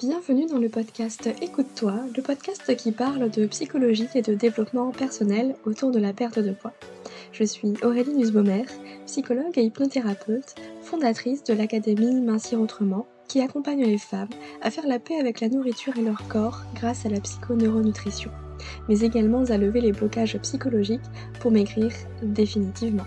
Bienvenue dans le podcast Écoute-toi, le podcast qui parle de psychologie et de développement personnel autour de la perte de poids. Je suis Aurélie Nussbaumer, psychologue et hypnothérapeute, fondatrice de l'Académie Mincir Autrement, qui accompagne les femmes à faire la paix avec la nourriture et leur corps grâce à la psychoneuronutrition, mais également à lever les blocages psychologiques pour maigrir définitivement.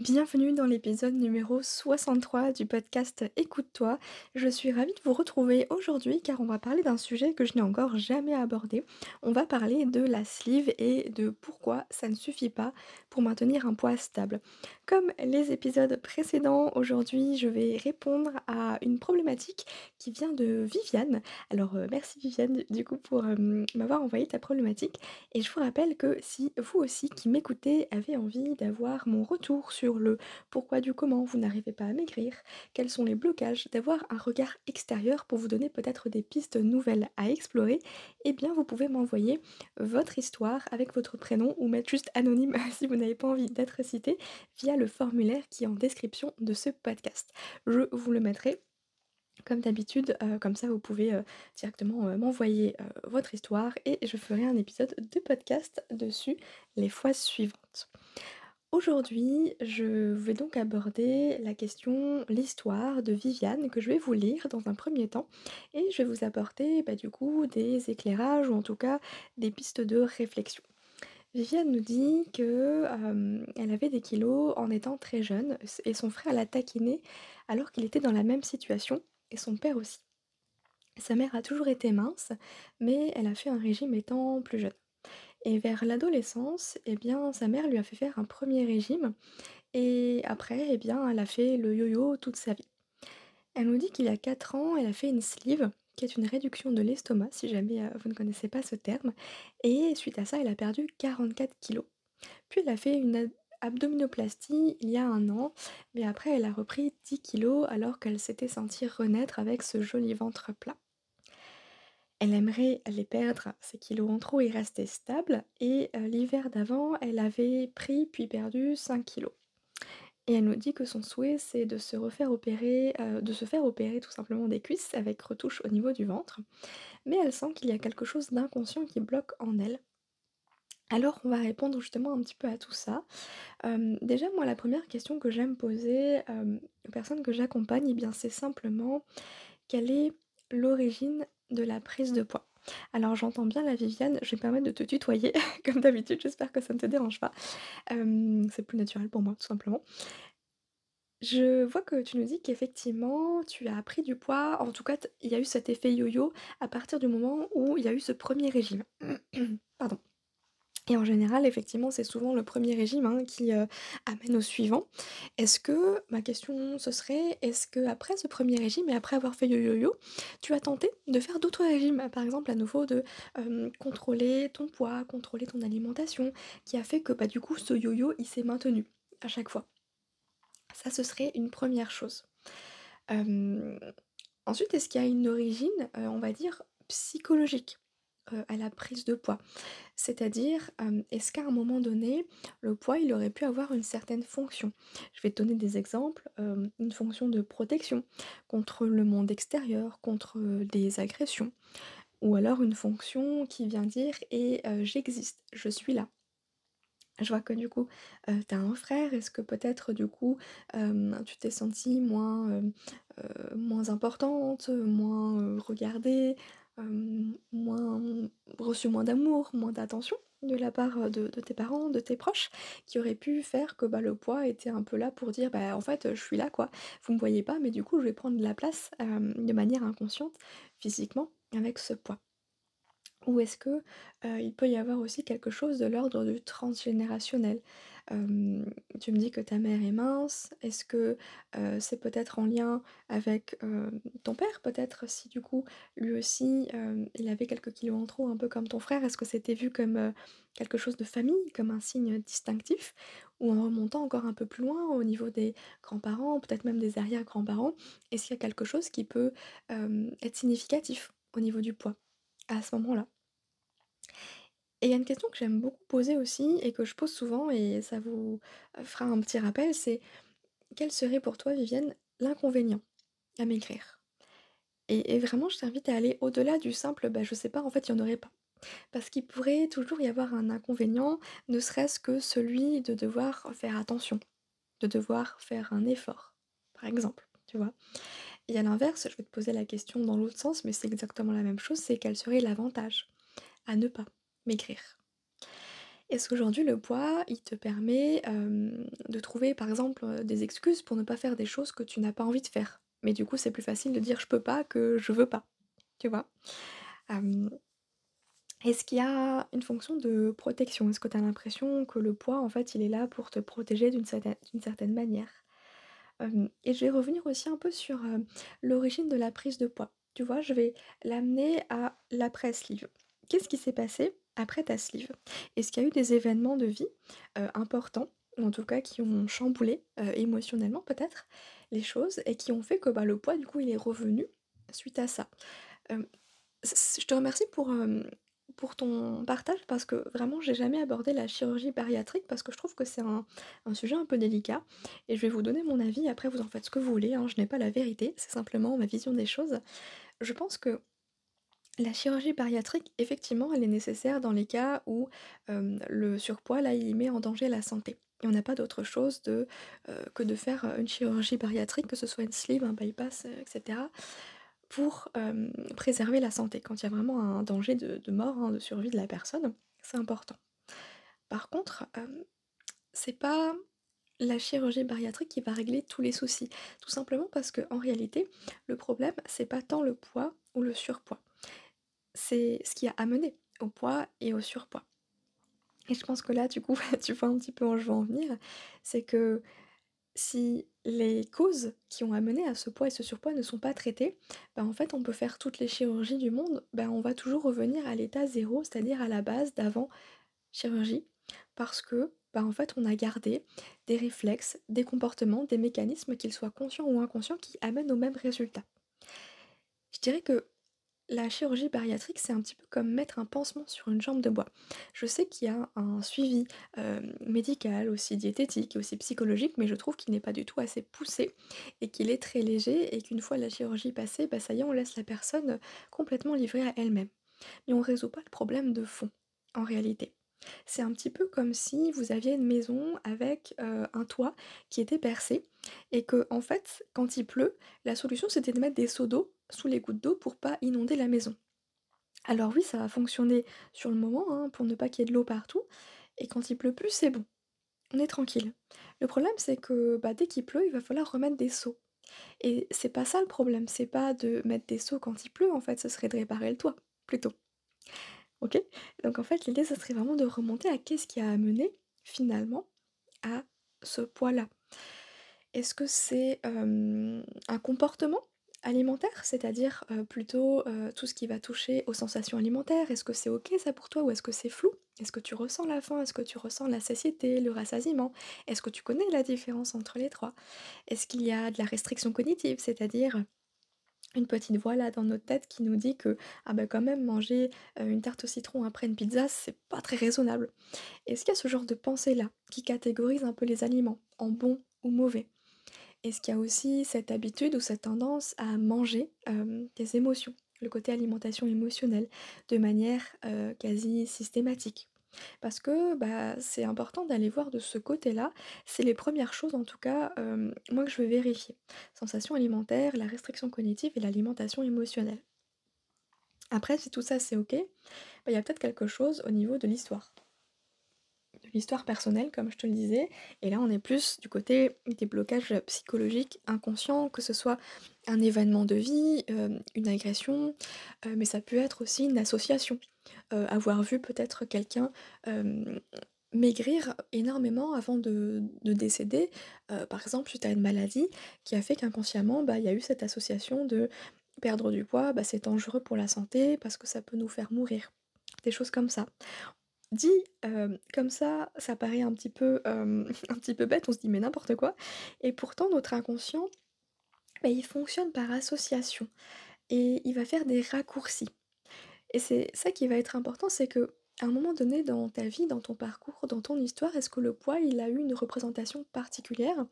Bienvenue dans l'épisode numéro 63 du podcast Écoute-toi. Je suis ravie de vous retrouver aujourd'hui car on va parler d'un sujet que je n'ai encore jamais abordé. On va parler de la sleeve et de pourquoi ça ne suffit pas pour maintenir un poids stable. Comme les épisodes précédents, aujourd'hui je vais répondre à une problématique qui vient de Viviane. Alors euh, merci Viviane du coup pour euh, m'avoir envoyé ta problématique et je vous rappelle que si vous aussi qui m'écoutez avez envie d'avoir mon retour sur le pourquoi du comment vous n'arrivez pas à maigrir, quels sont les blocages, d'avoir un regard extérieur pour vous donner peut-être des pistes nouvelles à explorer, eh bien vous pouvez m'envoyer votre histoire avec votre prénom ou mettre juste anonyme si vous n'avez pas envie d'être cité via le formulaire qui est en description de ce podcast. Je vous le mettrai comme d'habitude, euh, comme ça vous pouvez euh, directement euh, m'envoyer votre histoire et je ferai un épisode de podcast dessus les fois suivantes. Aujourd'hui, je vais donc aborder la question, l'histoire de Viviane que je vais vous lire dans un premier temps et je vais vous apporter bah, du coup des éclairages ou en tout cas des pistes de réflexion. Viviane nous dit que elle avait des kilos en étant très jeune et son frère l'a taquiné alors qu'il était dans la même situation et son père aussi. Sa mère a toujours été mince, mais elle a fait un régime étant plus jeune. Et vers l'adolescence, eh bien, sa mère lui a fait faire un premier régime et après, eh bien, elle a fait le yo-yo toute sa vie. Elle nous dit qu'il y a 4 ans, elle a fait une sleeve, qui est une réduction de l'estomac, si jamais euh, vous ne connaissez pas ce terme, et suite à ça, elle a perdu 44 kilos. Puis elle a fait une abdominoplastie il y a un an, mais après elle a repris 10 kilos alors qu'elle s'était sentie renaître avec ce joli ventre plat. Elle aimerait les perdre, ces kilos en trop et rester stable et l'hiver d'avant, elle avait pris puis perdu 5 kilos. Et elle nous dit que son souhait, c'est de se refaire opérer, de se faire opérer tout simplement des cuisses avec retouche au niveau du ventre. Mais elle sent qu'il y a quelque chose d'inconscient qui bloque en elle. Alors on va répondre justement un petit peu à tout ça. déjà moi la première question que j'aime poser, aux personnes que j'accompagne, eh bien c'est simplement quelle est l'origine de la prise de poids. Alors j'entends bien la Viviane, je vais me permettre de te tutoyer comme d'habitude, j'espère que ça ne te dérange pas. c'est plus naturel pour moi tout simplement. Je vois que tu nous dis qu'effectivement tu as pris du poids, en tout cas il y a eu cet effet yo-yo à partir du moment où il y a eu ce premier régime. Pardon. Et en général, effectivement, c'est souvent le premier régime hein, qui euh, amène au suivant. Est-ce que, ma question ce serait, est-ce que après ce premier régime et après avoir fait yo-yo-yo, tu as tenté de faire d'autres régimes? Par exemple, à nouveau de contrôler ton poids, contrôler ton alimentation, qui a fait que bah, du coup ce yo-yo il s'est maintenu à chaque fois? Ça, ce serait une première chose. ensuite, est-ce qu'il y a une origine, euh, on va dire, psychologique? À la prise de poids. C'est-à-dire, est-ce qu'à un moment donné, le poids, il aurait pu avoir une certaine fonction? Je vais te donner des exemples, une fonction de protection contre le monde extérieur, contre, des agressions ou alors une fonction qui vient dire: «Et j'existe, je suis là». Je vois que du coup, tu as un frère, est-ce que peut-être du coup, tu t'es sentie moins importante, moins, regardée? Moins reçu moins d'amour, moins d'attention de la part, de tes parents, de tes proches, qui auraient pu faire que, bah, le poids était un peu là pour dire: «Bah, en fait, je suis là quoi. Vous me voyez pas, mais du coup, je vais prendre la place, de manière inconsciente, physiquement, avec ce poids». Ou est-ce que, il peut y avoir aussi quelque chose de l'ordre du transgénérationnel? tu me dis que ta mère est mince. Est-ce que, c'est peut-être en lien avec, ton père? Peut-être si du coup, lui aussi, il avait quelques kilos en trop, un peu comme ton frère, est-ce que c'était vu comme, quelque chose de famille, comme un signe distinctif? Ou en remontant encore un peu plus loin, au niveau des grands-parents, peut-être même des arrière-grands-parents, est-ce qu'il y a quelque chose qui peut, être significatif au niveau du poids, à ce moment-là? Et il y a une question que j'aime beaucoup poser aussi et que je pose souvent et ça vous, heu, fera un petit rappel, c'est quel serait pour toi, Viviane, l'inconvénient à maigrir? Et vraiment, je t'invite à aller au-delà du simple, bah, je sais pas, en fait, il y en aurait pas. Parce qu'il pourrait toujours y avoir un inconvénient, ne serait-ce que celui de devoir faire attention, de devoir faire un effort, par exemple, tu vois? Et à l'inverse, je vais te poser la question dans l'autre sens, mais c'est exactement la même chose, c'est quel serait l'avantage à ne pas? Maigrir? Est-ce qu'aujourd'hui le poids, il te permet, de trouver par exemple, heu, des excuses pour ne pas faire des choses que tu n'as pas envie de faire? Mais du coup, c'est plus facile de dire: «Je peux pas» que «je veux pas», tu vois? Est-ce qu'il y a une fonction de protection? Est-ce que tu as l'impression que le poids, en fait, il est là pour te protéger d'une certaine manière? Et je vais revenir aussi un peu sur, heu, l'origine de la prise de poids. Tu vois, je vais l'amener à l'après sleeve. Qu'est-ce qui s'est passé? Après ta sleeve? Est-ce qu'il y a eu des événements de vie, heu, importants en tout cas qui ont chamboulé, heu, émotionnellement peut-être les choses et qui ont fait que, bah, le poids du coup il est revenu suite à ça? C je te remercie pour, ton partage parce que vraiment j'ai jamais abordé la chirurgie bariatrique parce que je trouve que c'est un un sujet un peu délicat et je vais vous donner mon avis, après vous en faites ce que vous voulez, hein, je n'ai pas la vérité, c'est simplement ma vision des choses. Je pense que la chirurgie bariatrique, effectivement, elle est nécessaire dans les cas où, le surpoids, là, il met en danger la santé et on n'a pas d'autre chose que de faire, une chirurgie bariatrique, que ce soit une sleeve, un bypass, heu, et cetera, pour, préserver la santé. Quand il y a vraiment un danger de de mort, hein, de survie de la personne, c'est important. Par contre, hem, c'est pas la chirurgie bariatrique qui va régler tous les soucis. Tout simplement parce qu'en réalité, le problème, c'est pas tant le poids ou le surpoids. C'est ce qui a amené au poids et au surpoids. Et je pense que là, du coup, tu vois un petit peu où je veux en venir. C'est que si les causes qui ont amené à ce poids et ce surpoids ne sont pas traitées, bah, en fait, on peut faire toutes les chirurgies du monde, bah, on va toujours revenir à l'état zéro, c'est-à-dire à la base d'avant chirurgie. Parce que, bah, en fait, on a gardé des réflexes, des comportements, des mécanismes, qu'ils soient conscients ou inconscients, qui amènent au même résultat. Je dirais que la chirurgie bariatrique, c'est un petit peu comme mettre un pansement sur une jambe de bois. Je sais qu'il y a un suivi, hem, médical, aussi diététique aussi psychologique, mais je trouve qu'il n'est pas du tout assez poussé et qu'il est très léger et qu'une fois la chirurgie passée, bah, ça y est, on laisse la personne, complètement livrée à elle-même. Mais on résout pas le problème de fond, en réalité. C'est un petit peu comme si vous aviez une maison avec, heu, un toit qui était percé et que en fait, quand il pleut, la solution c'était de mettre des seaux d'eau sous les gouttes d'eau pour pas inonder la maison. Alors oui, ça va fonctionner sur le moment, hein, pour ne pas qu'il y ait de l'eau partout et quand il pleut plus, c'est bon, on est tranquille. Le problème, c'est que, bah, dès qu'il pleut, il va falloir remettre des seaux et c'est pas ça le problème, c'est pas de mettre des seaux quand il pleut, en fait, ce serait de réparer le toit, plutôt. OK? Donc en fait, l'idée, ce serait vraiment de remonter à qu'est-ce qui a amené, finalement, à ce poids-là? Est-ce que c'est, un comportement? Alimentaire? C'est-à-dire, heu, plutôt, heu, tout ce qui va toucher aux sensations alimentaires? Est-ce que c'est OK ça pour toi ou est-ce que c'est flou? Est-ce que tu ressens la faim? Est-ce que tu ressens la satiété, le rassasiement? Est-ce que tu connais la différence entre les 3? Est-ce qu'il y a de la restriction cognitive? C'est-à-dire une petite voix là dans notre tête qui nous dit que, ah bah, quand même manger, heu, une tarte au citron après une pizza, c'est pas très raisonnable. Est-ce qu'il y a ce genre de pensée-là qui catégorise un peu les aliments en bons ou mauvais? Est-ce qu'il y a aussi cette habitude ou cette tendance à manger, des émotions, le côté alimentation émotionnelle, de manière, quasi systématique? Parce que, bah, c'est important d'aller voir de ce côté-là. C'est les premières choses en tout cas, moi que je vais vérifier. Sensations alimentaires, la restriction cognitive et l'alimentation émotionnelle. Après si tout ça c'est OK, bah, il y a peut-être quelque chose au niveau de l'histoire. De l'histoire personnelle comme je te le disais et là on est plus du côté des blocages, psychologiques inconscients, que ce soit un événement de vie, hem, une agression, heu, mais ça peut être aussi une association. Heu, avoir vu peut-être quelqu'un, maigrir énormément avant de de décéder, par exemple suite à une maladie qui a fait qu'inconsciemment, bah, il y a eu cette association de perdre du poids, bah, c'est dangereux pour la santé parce que ça peut nous faire mourir. Des choses comme ça. Dit, comme ça, ça paraît un petit peu, un petit peu bête, on se dit: «Mais n'importe quoi» et pourtant notre inconscient, bah, il fonctionne par association et il va faire des raccourcis. Et c'est ça qui va être important, c'est que À un moment donné dans ta vie, dans ton parcours, dans ton histoire, est-ce que le poids, il a eu une représentation particulière?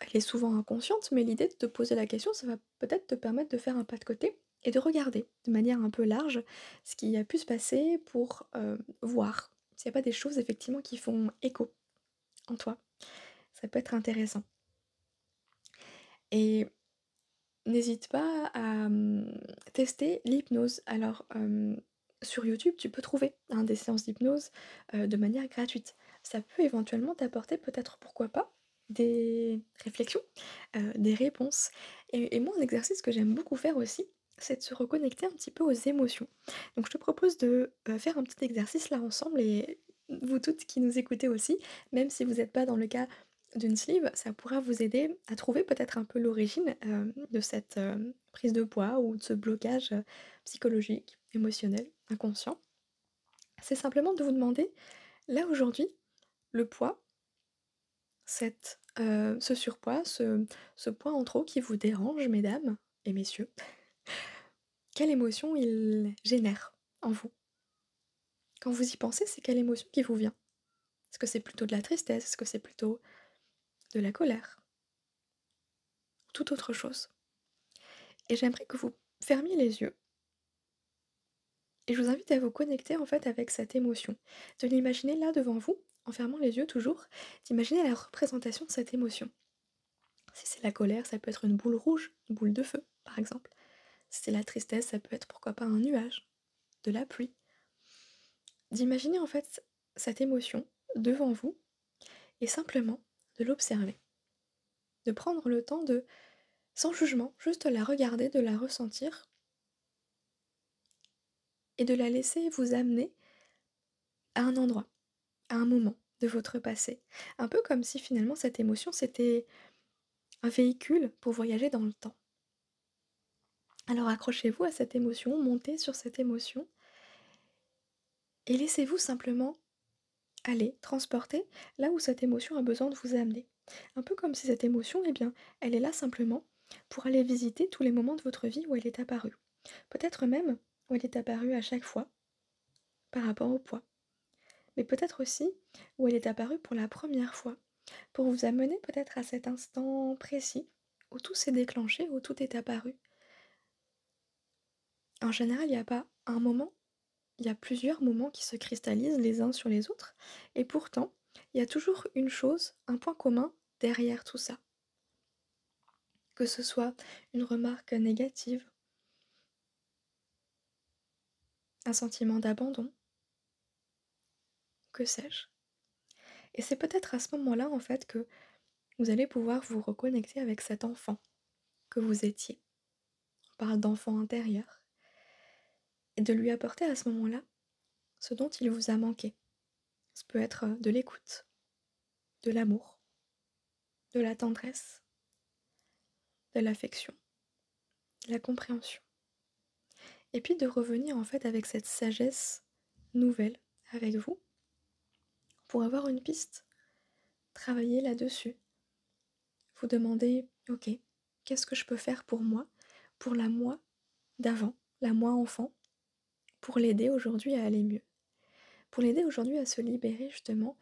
Elle est souvent inconsciente, mais l'idée de te poser la question, ça va peut-être te permettre de faire un pas de côté et de regarder de manière un peu large ce qui a pu se passer pour, heu, voir s'il y a pas des choses effectivement qui font écho en toi. Ça peut être intéressant. Et n'hésite pas à, mmh, tester l'hypnose. Alors, hem, sur YouTube, tu peux trouver, hein, des séances d'hypnose, heu, de manière gratuite. Ça peut éventuellement t'apporter peut-être, pourquoi pas, des réflexions, des réponses. Et et moi, un exercice que j'aime beaucoup faire aussi, c'est de se reconnecter un petit peu aux émotions. Donc je te propose de, heu, faire un petit exercice là ensemble et vous toutes qui nous écoutez aussi, même si vous êtes pas dans le cas d'une sleeve, ça pourra vous aider à trouver peut-être un peu l'origine, hem, de cette, hem, prise de poids ou de ce blocage, psychologique, émotionnel, inconscient. C'est simplement de vous demander, là aujourd'hui, le poids ce surpoids, ce ce poids en trop qui vous dérange mesdames et messieurs, quelle émotion il génère en vous? Quand vous y pensez, c'est quelle émotion qui vous vient? Est-ce que c'est plutôt de la tristesse? Est-ce que c'est plutôt de la colère? Toute autre chose? Et j'aimerais que vous fermiez les yeux et je vous invite à vous connecter en fait avec cette émotion. De l'imaginer là devant vous, en fermant les yeux toujours, d'imaginer la représentation de cette émotion. Si c'est la colère, ça peut être une boule rouge, une boule de feu par exemple. C'est la tristesse, ça peut être pourquoi pas un nuage, de la pluie. D'imaginer en fait cette émotion devant vous et simplement de l'observer. De prendre le temps de sans jugement, juste la regarder, de la ressentir et de la laisser vous amener à un endroit, à un moment de votre passé. Un peu comme si finalement cette émotion c'était un véhicule pour voyager dans le temps. Alors accrochez-vous à cette émotion, montez sur cette émotion et laissez-vous simplement aller, transporter là où cette émotion a besoin de vous amener. Un peu comme si cette émotion, eh bien, elle est là simplement pour aller visiter tous les moments de votre vie où elle est apparue. Peut-être même où elle est apparue à chaque fois par rapport au poids. Mais peut-être aussi où elle est apparue pour la première fois, pour vous amener peut-être à cet instant précis où tout s'est déclenché, où tout est apparu. En général, il y a pas un moment, il y a plusieurs moments qui se cristallisent les uns sur les autres et pourtant, il y a toujours une chose, un point commun derrière tout ça. Que ce soit une remarque négative un sentiment d'abandon, que sais-je. Et c'est peut-être à ce moment-là, en fait, que vous allez pouvoir vous reconnecter avec cet enfant que vous étiez. On parle d'enfant intérieur. Et de lui apporter à ce moment-là ce dont il vous a manqué. Ce peut être de l'écoute, de l'amour, de la tendresse, de l'affection, de la compréhension. Et puis de revenir en fait avec cette sagesse nouvelle avec vous pour avoir une piste, travailler là-dessus. Vous demandez, ok, qu'est-ce que je peux faire pour moi, pour la moi d'avant, la moi enfant, pour l'aider aujourd'hui à aller mieux, pour l'aider aujourd'hui à se libérer justement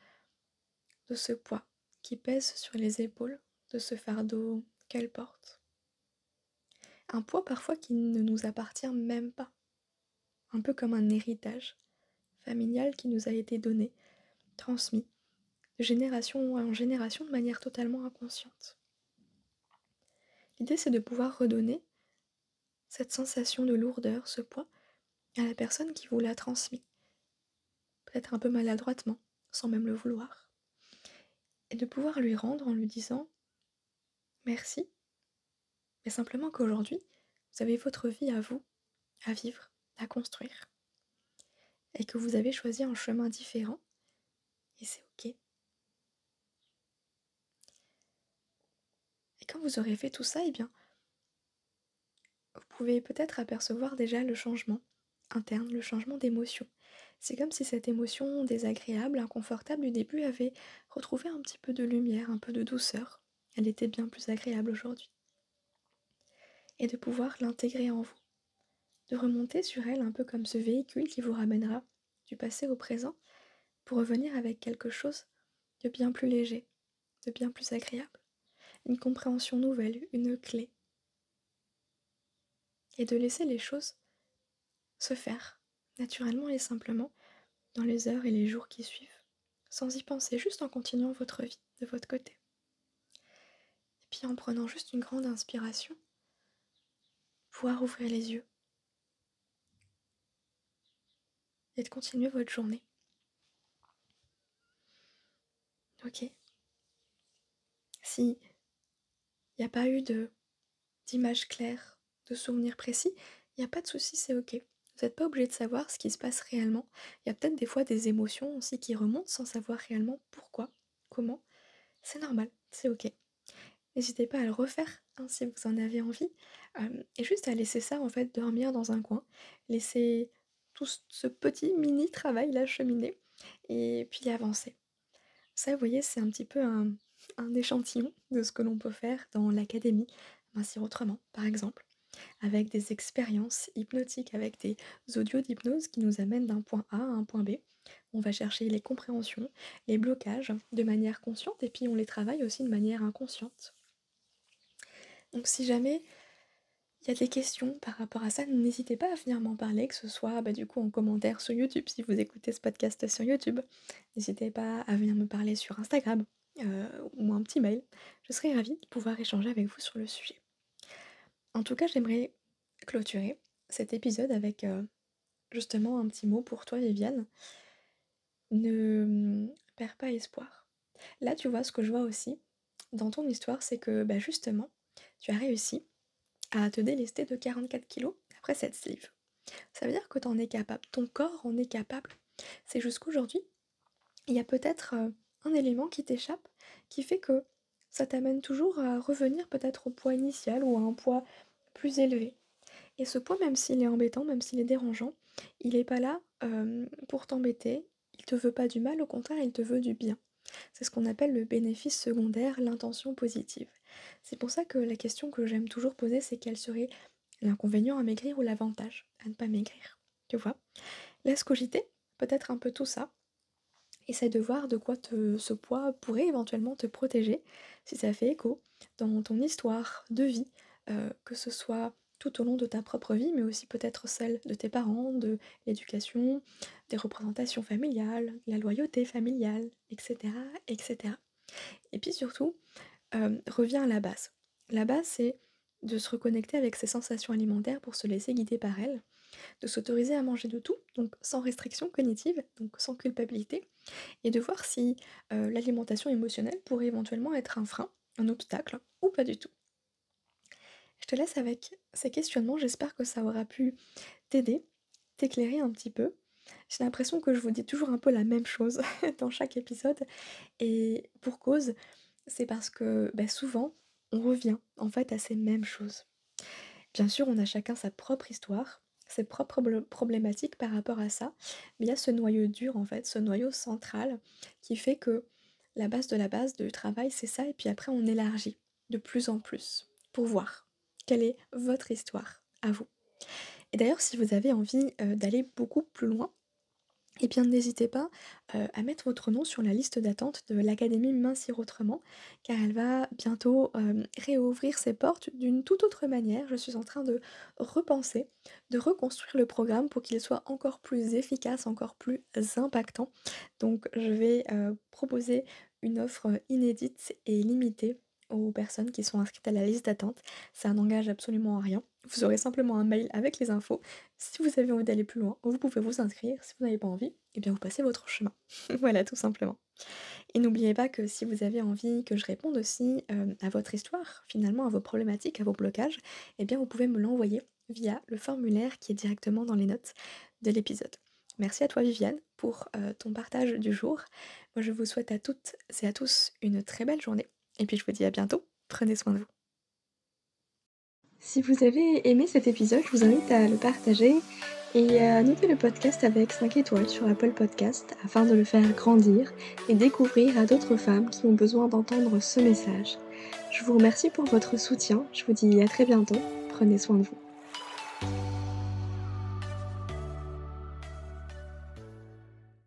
de ce poids qui pèse sur les épaules, de ce fardeau qu'elle porte. Un poids parfois qui ne nous appartient même pas. Un peu comme un héritage familial qui nous a été donné, transmis, de génération en génération de manière totalement inconsciente. L'idée c'est de pouvoir redonner cette sensation de lourdeur, ce poids, à la personne qui vous l'a transmis. Peut-être un peu maladroitement, sans même le vouloir. Et de pouvoir lui rendre en lui disant merci mais simplement qu'aujourd'hui, vous avez votre vie à vous, à vivre, à construire. Et que vous avez choisi un chemin différent. Et c'est OK. Et quand vous aurez fait tout ça, eh bien, vous pouvez peut-être apercevoir déjà le changement interne, le changement d'émotion. C'est comme si cette émotion désagréable, inconfortable du début avait retrouvé un petit peu de lumière, un peu de douceur. Elle était bien plus agréable aujourd'hui et de pouvoir l'intégrer en vous. De remonter sur elle un peu comme ce véhicule qui vous ramènera du passé au présent pour revenir avec quelque chose de bien plus léger, de bien plus agréable, une compréhension nouvelle, une clé. Et de laisser les choses se faire naturellement et simplement dans les heures et les jours qui suivent, sans y penser, juste en continuant votre vie de votre côté. Et puis en prenant juste une grande inspiration, pouvoir ouvrir les yeux et de continuer votre journée. Ok. Si il n'y a pas eu d'image claire, de souvenirs précis, il n'y a pas de souci, c'est ok. Vous n'êtes pas obligé de savoir ce qui se passe réellement. Il y a peut-être des fois des émotions aussi qui remontent sans savoir réellement pourquoi, comment. C'est normal, c'est ok. N'hésitez pas à le refaire hein, si vous en avez envie. et juste à laisser ça en fait dormir dans un coin. Laisser tout ce petit mini travail là cheminer et puis avancer. Ça, vous voyez, c'est un petit peu un, un échantillon de ce que l'on peut faire dans l'académie Mincir autrement, par exemple avec des expériences hypnotiques, avec des audios d'hypnose qui nous amènent d'un point A à un point B. On va chercher les compréhensions, les blocages de manière consciente et puis on les travaille aussi de manière inconsciente. Donc si jamais il y a des questions par rapport à ça, n'hésitez pas à venir m'en parler, que ce soit bah, du coup en commentaire sur YouTube si vous écoutez ce podcast sur YouTube. N'hésitez pas à venir me parler sur Instagram euh, ou un petit mail. Je serai ravie de pouvoir échanger avec vous sur le sujet. En tout cas, j'aimerais clôturer cet épisode avec euh, justement un petit mot pour toi, Viviane. Ne mm, perds pas espoir. Là, tu vois, ce que je vois aussi dans ton histoire, c'est que bah, justement, tu as réussi à te délester de 44 kilos après cette sleeve. Ça veut dire que tu es capable, ton corps en est capable. C'est jusqu'aujourd'hui, il y a peut-être euh, un élément qui t'échappe qui fait que ça t'amène toujours à revenir peut-être au poids initial ou à un poids plus élevé. Et ce poids, même s'il est embêtant, même s'il est dérangeant, il n'est pas là pour t'embêter, il te veut pas du mal, au contraire, il te veut du bien. C'est ce qu'on appelle le bénéfice secondaire, l'intention positive. C'est pour ça que la question que j'aime toujours poser, c'est quel serait l'inconvénient à maigrir ou l'avantage à ne pas maigrir. Tu vois? Laisse cogiter peut-être un peu tout ça. Essaye de voir de quoi ce poids pourrait éventuellement te protéger, si ça fait écho dans ton histoire de vie, euh, que ce soit tout au long de ta propre vie, mais aussi peut-être celle de tes parents, de l'éducation, des représentations familiales, la loyauté familiale, etc. etc. Et puis surtout, euh, reviens à la base. La base, c'est de se reconnecter avec ses sensations alimentaires pour se laisser guider par elles, de s'autoriser à manger de tout, donc sans restriction cognitive, donc sans culpabilité, et de voir si euh, l'alimentation émotionnelle pourrait éventuellement être un frein, un obstacle, ou pas du tout. Je te laisse avec ces questionnements, j'espère que ça aura pu t'aider, t'éclairer un petit peu. J'ai l'impression que je vous dis toujours un peu la même chose dans chaque épisode, et pour cause, c'est parce que bah, souvent, on revient en fait à ces mêmes choses. Bien sûr, on a chacun sa propre histoire, ses propres problématiques par rapport à ça, mais il y a ce noyau dur en fait, ce noyau central qui fait que la base de la base du travail, c'est ça, et puis après on élargit de plus en plus pour voir quelle est votre histoire à vous. Et d'ailleurs, si vous avez envie euh, d'aller beaucoup plus loin, eh bien n'hésitez pas euh, à mettre votre nom sur la liste d'attente de l'Académie Mincir Autrement, car elle va bientôt euh, réouvrir ses portes d'une toute autre manière. Je suis en train de repenser, de reconstruire le programme pour qu'il soit encore plus efficace, encore plus impactant. Donc je vais proposer une offre inédite et limitée aux personnes qui sont inscrites à la liste d'attente. Ça n'engage absolument à rien. Vous aurez simplement un mail avec les infos. Si vous avez envie d'aller plus loin, vous pouvez vous inscrire. Si vous n'avez pas envie, eh bien vous passez votre chemin. voilà, tout simplement. Et n'oubliez pas que si vous avez envie que je réponde aussi euh, à votre histoire, finalement à vos problématiques, à vos blocages, eh bien vous pouvez me l'envoyer via le formulaire qui est directement dans les notes de l'épisode. Merci à toi Viviane pour euh, ton partage du jour. Moi je vous souhaite à toutes et à tous une très belle journée et puis je vous dis à bientôt. Prenez soin de vous. Si vous avez aimé cet épisode, je vous invite à le partager et à noter le podcast avec 5 étoiles sur Apple Podcast afin de le faire grandir et découvrir à d'autres femmes qui ont besoin d'entendre ce message. Je vous remercie pour votre soutien, je vous dis à très bientôt, prenez soin de vous.